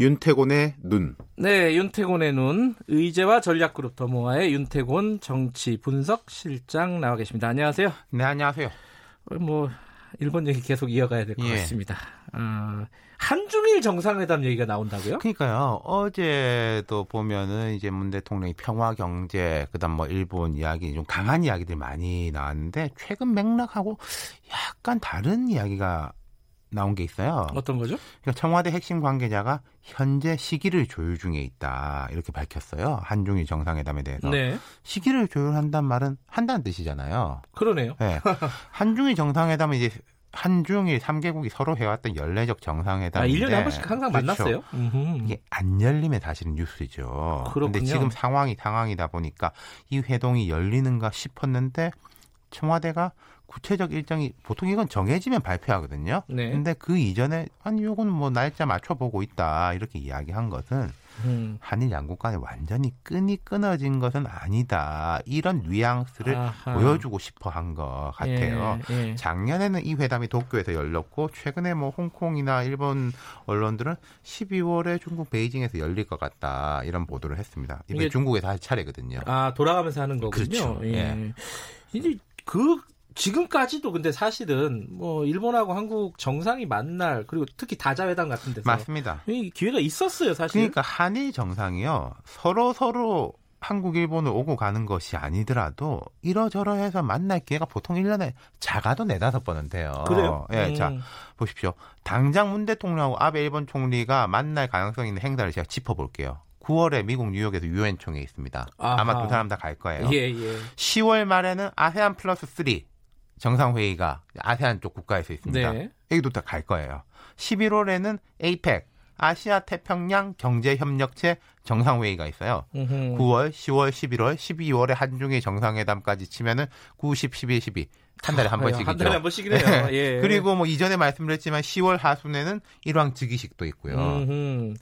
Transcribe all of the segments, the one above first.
윤태곤의 눈. 네, 윤태곤의 눈. 의제와 전략그룹 더모아의 윤태곤 정치 분석 실장 나와 계십니다. 안녕하세요. 네, 안녕하세요. 어, 뭐 일본 얘기 계속 이어가야 될것 예. 같습니다. 어, 한중일 정상회담 얘기가 나온다고요? 그러니까요. 어제도 보면은 이제 문 대통령이 평화 경제 그다음 뭐 일본 이야기 좀 강한 이야기들 많이 나왔는데 최근 맥락하고 약간 다른 이야기가 나온 게 있어요. 어떤 거죠? 그러니까 청와대 핵심 관계자가 현재 시기를 조율 중에 있다 이렇게 밝혔어요. 한중일 정상회담에 대해서 네. 시기를 조율한단 말은 한다는 뜻이잖아요. 그러네요. 네. 한중일 정상회담은 이제 한중일 3개국이 서로 해왔던 연례적 정상회담인데 아, 1년에 한 번씩 항상 그렇죠. 만났어요? 이게 안 열리면 사실은 뉴스죠. 그런데 지금 상황이 상황이다 보니까 이 회동이 열리는가 싶었는데 청와대가 구체적 일정이 보통 이건 정해지면 발표하거든요. 네. 근데 그 이전에 아니 요건 뭐 날짜 맞춰 보고 있다 이렇게 이야기한 것은 음. 한일 양국 간에 완전히 끈이 끊어진 것은 아니다. 이런 뉘앙스를 아하. 보여주고 싶어 한 것 같아요. 예, 예. 작년에는 이 회담이 도쿄에서 열렸고 최근에 뭐 홍콩이나 일본 언론들은 12월에 중국 베이징에서 열릴 것 같다. 이런 보도를 했습니다. 이게 중국에서 할 차례거든요. 아, 돌아가면서 하는 거군요. 그렇죠. 예. 예. 이제 그 지금까지도 근데 사실은 뭐 일본하고 한국 정상이 만날 그리고 특히 다자회담 같은 데서 맞습니다. 이 기회가 있었어요, 사실. 그러니까 한일 정상이요. 서로 서로 한국, 일본을 오고 가는 것이 아니더라도 이러저러해서 만날 기회가 보통 1년에 작아도 네다섯 번은 돼요. 그래요? 예, 음. 자, 보십시오. 당장 문 대통령하고 아베 일본 총리가 만날 가능성 있는 행사를 제가 짚어볼게요. 9월에 미국 뉴욕에서 유엔 총회 있습니다. 아하. 아마 두 사람 다 갈 거예요. 예, 예. 10월 말에는 아세안 플러스 3 정상 회의가 아세안 쪽 국가에서 있습니다. 네. 여기도 다 갈 거예요. 11월에는 에이펙 아시아 태평양 경제 협력체 정상 회의가 있어요. 으흠. 9월, 10월, 11월, 12월에 한중일 정상회담까지 치면은 9, 10, 11, 12. 한 달에 한 번씩이죠. 한 달에 한 번씩이네요. 네. 예. 그리고 뭐 이전에 말씀드렸지만 10월 하순에는 일왕 즉위식도 있고요. 음흠.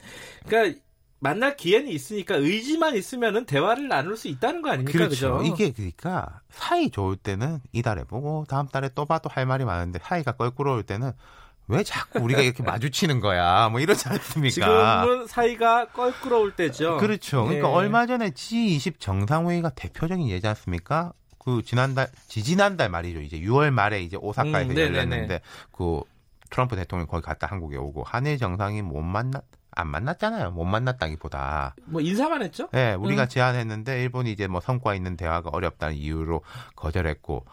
그러니까 만날 기회는 있으니까 의지만 있으면은 대화를 나눌 수 있다는 거 아닙니까? 그렇죠. 그죠? 이게 그러니까 사이 좋을 때는 이달에 보고 다음 달에 또 봐도 할 말이 많은데 사이가 껄끄러울 때는 왜 자꾸 우리가 이렇게 마주치는 거야? 뭐 이러지 않습니까? 지금은 사이가 껄끄러울 때죠. 그렇죠. 그러니까 네. 얼마 전에 G20 정상회의가 대표적인 예지 않습니까? 그 지난달 지지난달 말이죠. 이제 6월 말에 이제 오사카에서 음, 열렸는데 그 트럼프 대통령이 거기 갔다 한국에 오고 한일 정상이 못 만났 안 만났잖아요. 못 만났다기보다. 뭐 인사만 했죠? 네, 우리가 음. 제안했는데 일본이 이제 뭐 성과 있는 대화가 어렵다는 이유로 거절했고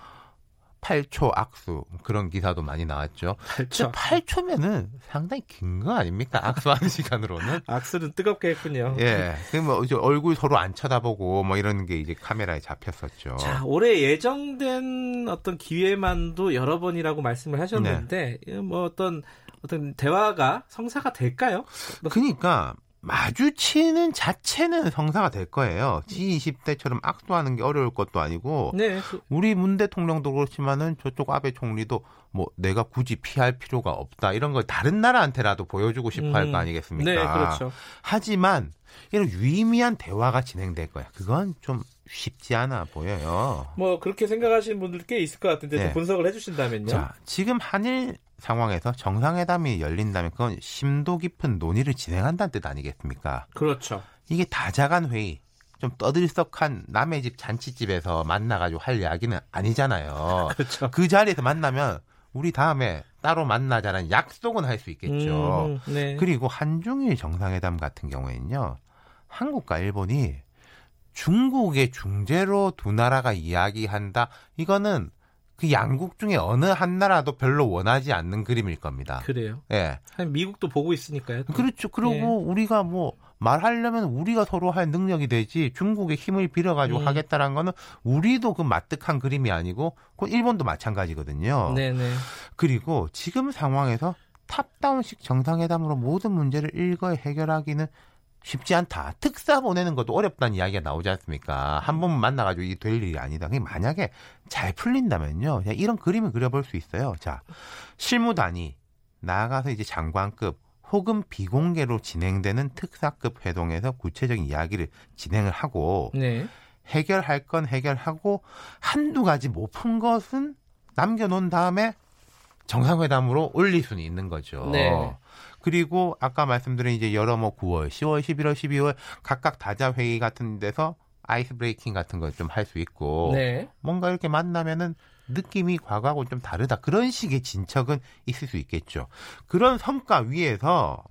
8초 악수 그런 기사도 많이 나왔죠. 8초. 8초면은 상당히 긴 거 아닙니까? 악수하는 시간으로는. 악수는 뜨겁게 했군요. 예. 그뭐 이제 얼굴 서로 안 쳐다보고 뭐 이런 게 이제 카메라에 잡혔었죠. 자, 올해 예정된 어떤 기회만도 여러 번이라고 말씀을 하셨는데 네. 뭐 어떤 어떤 대화가 성사가 될까요? 그러니까 마주치는 자체는 성사가 될 거예요. G20대처럼 악수하는 게 어려울 것도 아니고 네. 우리 문 대통령도 그렇지만은 저쪽 아베 총리도 뭐 내가 굳이 피할 필요가 없다 이런 걸 다른 나라한테라도 보여주고 싶어 할거 음. 아니겠습니까? 네, 그렇죠. 하지만 이런 유의미한 대화가 진행될 거야. 그건 좀 쉽지 않아 보여요. 뭐 그렇게 생각하시는 분들 꽤 있을 것 같은데 네. 분석을 해주신다면요. 자, 지금 한일 상황에서 정상회담이 열린다면 그건 심도 깊은 논의를 진행한다는 뜻 아니겠습니까? 그렇죠. 이게 다자간 회의, 좀 떠들썩한 남의 집 잔치집에서 만나가지고 할 이야기는 아니잖아요. 그렇죠. 그 자리에서 만나면 우리 다음에 따로 만나자는 약속은 할 수 있겠죠. 음, 네. 그리고 한중일 정상회담 같은 경우에는요, 한국과 일본이 중국의 중재로 두 나라가 이야기한다. 이거는 그 양국 중에 어느 한 나라도 별로 원하지 않는 그림일 겁니다. 그래요? 예. 미국도 보고 있으니까요. 또. 그렇죠. 그리고 예. 우리가 뭐 말하려면 우리가 서로 할 능력이 되지 중국의 힘을 빌어가지고 음. 하겠다라는 거는 우리도 그 마뜩한 그림이 아니고 그 일본도 마찬가지거든요. 네네. 그리고 지금 상황에서 탑다운식 정상회담으로 모든 문제를 일거에 해결하기는 쉽지 않다. 특사 보내는 것도 어렵다는 이야기가 나오지 않습니까? 한 번 만나가지고 이게 될 일이 아니다. 만약에 잘 풀린다면요. 이런 그림을 그려볼 수 있어요. 자, 실무단이 나아가서 이제 장관급 혹은 비공개로 진행되는 특사급 회동에서 구체적인 이야기를 진행을 하고 네. 해결할 건 해결하고 한두 가지 못 푼 것은 남겨놓은 다음에 정상회담으로 올릴 수는 있는 거죠. 네. 그리고 아까 말씀드린 이제 여러 뭐 9월, 10월, 11월, 12월 각각 다자 회의 같은 데서 아이스 브레이킹 같은 걸 좀 할 수 있고 네. 뭔가 이렇게 만나면은 느낌이 과거하고 좀 다르다. 그런 식의 진척은 있을 수 있겠죠. 그런 성과 위에서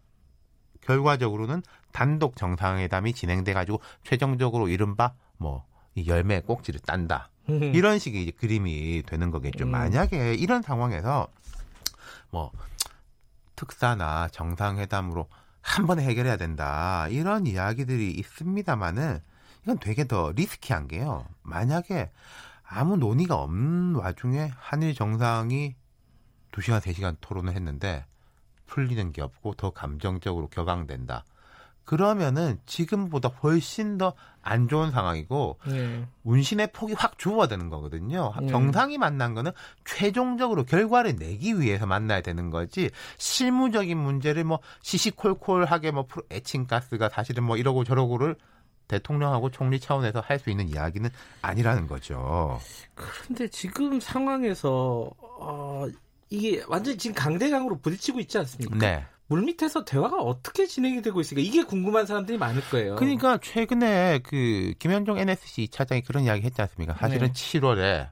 결과적으로는 단독 정상회담이 진행돼 가지고 최종적으로 이른바 뭐 열매 꼭지를 딴다. 이런 식의 그림이 되는 거겠죠. 음. 만약에 이런 상황에서 뭐 특사나 정상회담으로 한 번에 해결해야 된다. 이런 이야기들이 있습니다만은 이건 되게 더 리스키한 게요. 만약에 아무 논의가 없는 와중에 한일 정상이 2시간, 3시간 토론을 했는데 풀리는 게 없고 더 감정적으로 격앙된다. 그러면은 지금보다 훨씬 더 안 좋은 상황이고 네. 운신의 폭이 확 줄어드는 거거든요. 네. 정상이 만난 거는 최종적으로 결과를 내기 위해서 만나야 되는 거지 실무적인 문제를 뭐 시시콜콜하게 뭐 에칭가스가 사실은 뭐 이러고 저러고를 대통령하고 총리 차원에서 할 수 있는 이야기는 아니라는 거죠. 그런데 지금 상황에서 어, 이게 완전히 지금 강대강으로 부딪히고 있지 않습니까? 네. 물밑에서 대화가 어떻게 진행이 되고 있을까 이게 궁금한 사람들이 많을 거예요. 그러니까 최근에 그 김현종 NSC 차장이 그런 이야기 했지 않습니까? 사실은 네. 7월에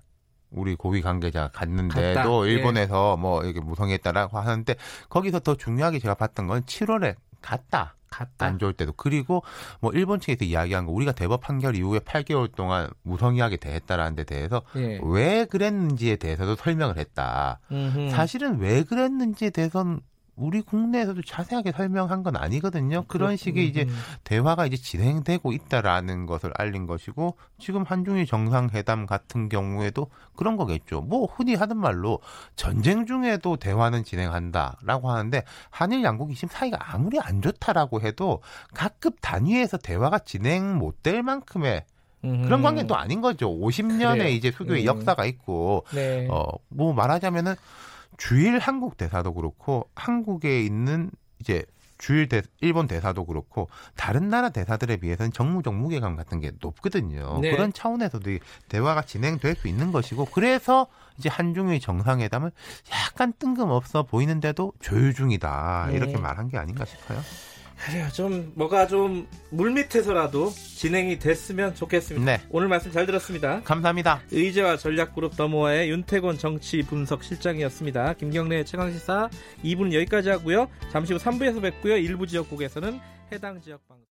우리 고위 관계자 갔는데도 갔다. 일본에서 네. 뭐 이렇게 무성했다라고 하는데 거기서 더 중요하게 제가 봤던 건 7월에 갔다. 갔다. 안 좋을 때도 그리고 뭐 일본 측에서 이야기한 거 우리가 대법 판결 이후에 8개월 동안 무성의하게 대했다라는 데 대해서 예. 왜 그랬는지에 대해서도 설명을 했다. 음흠. 사실은 왜 그랬는지에 대해서는 우리 국내에서도 자세하게 설명한 건 아니거든요. 그런 식의 이제 음. 대화가 이제 진행되고 있다라는 것을 알린 것이고 지금 한중일 정상회담 같은 경우에도 그런 거겠죠. 뭐 흔히 하는 말로 전쟁 중에도 대화는 진행한다라고 하는데 한일 양국이 지금 사이가 아무리 안 좋다라고 해도 각급 단위에서 대화가 진행 못 될 만큼의 그런 관계는 또 아닌 거죠. 50년의 그래요. 이제 수교의 음. 역사가 있고 네. 어뭐 말하자면은 주일 한국 대사도 그렇고 한국에 있는 이제 주일 대, 일본 대사도 그렇고 다른 나라 대사들에 비해서는 정무적 무게감 같은 게 높거든요. 네. 그런 차원에서도 대화가 진행될 수 있는 것이고 그래서 이제 한중일 정상회담을 약간 뜬금없어 보이는데도 조율 중이다 이렇게 네. 말한 게 아닌가 싶어요. 그래요. 좀 뭐가 좀 물밑에서라도 진행이 됐으면 좋겠습니다. 네. 오늘 말씀 잘 들었습니다. 감사합니다. 의제와 전략그룹 더모아의 윤태곤 정치 분석 실장이었습니다. 김경래 최강시사 2부는 여기까지 하고요. 잠시 후 3부에서 뵙고요. 일부 지역국에서는 해당 지역 방송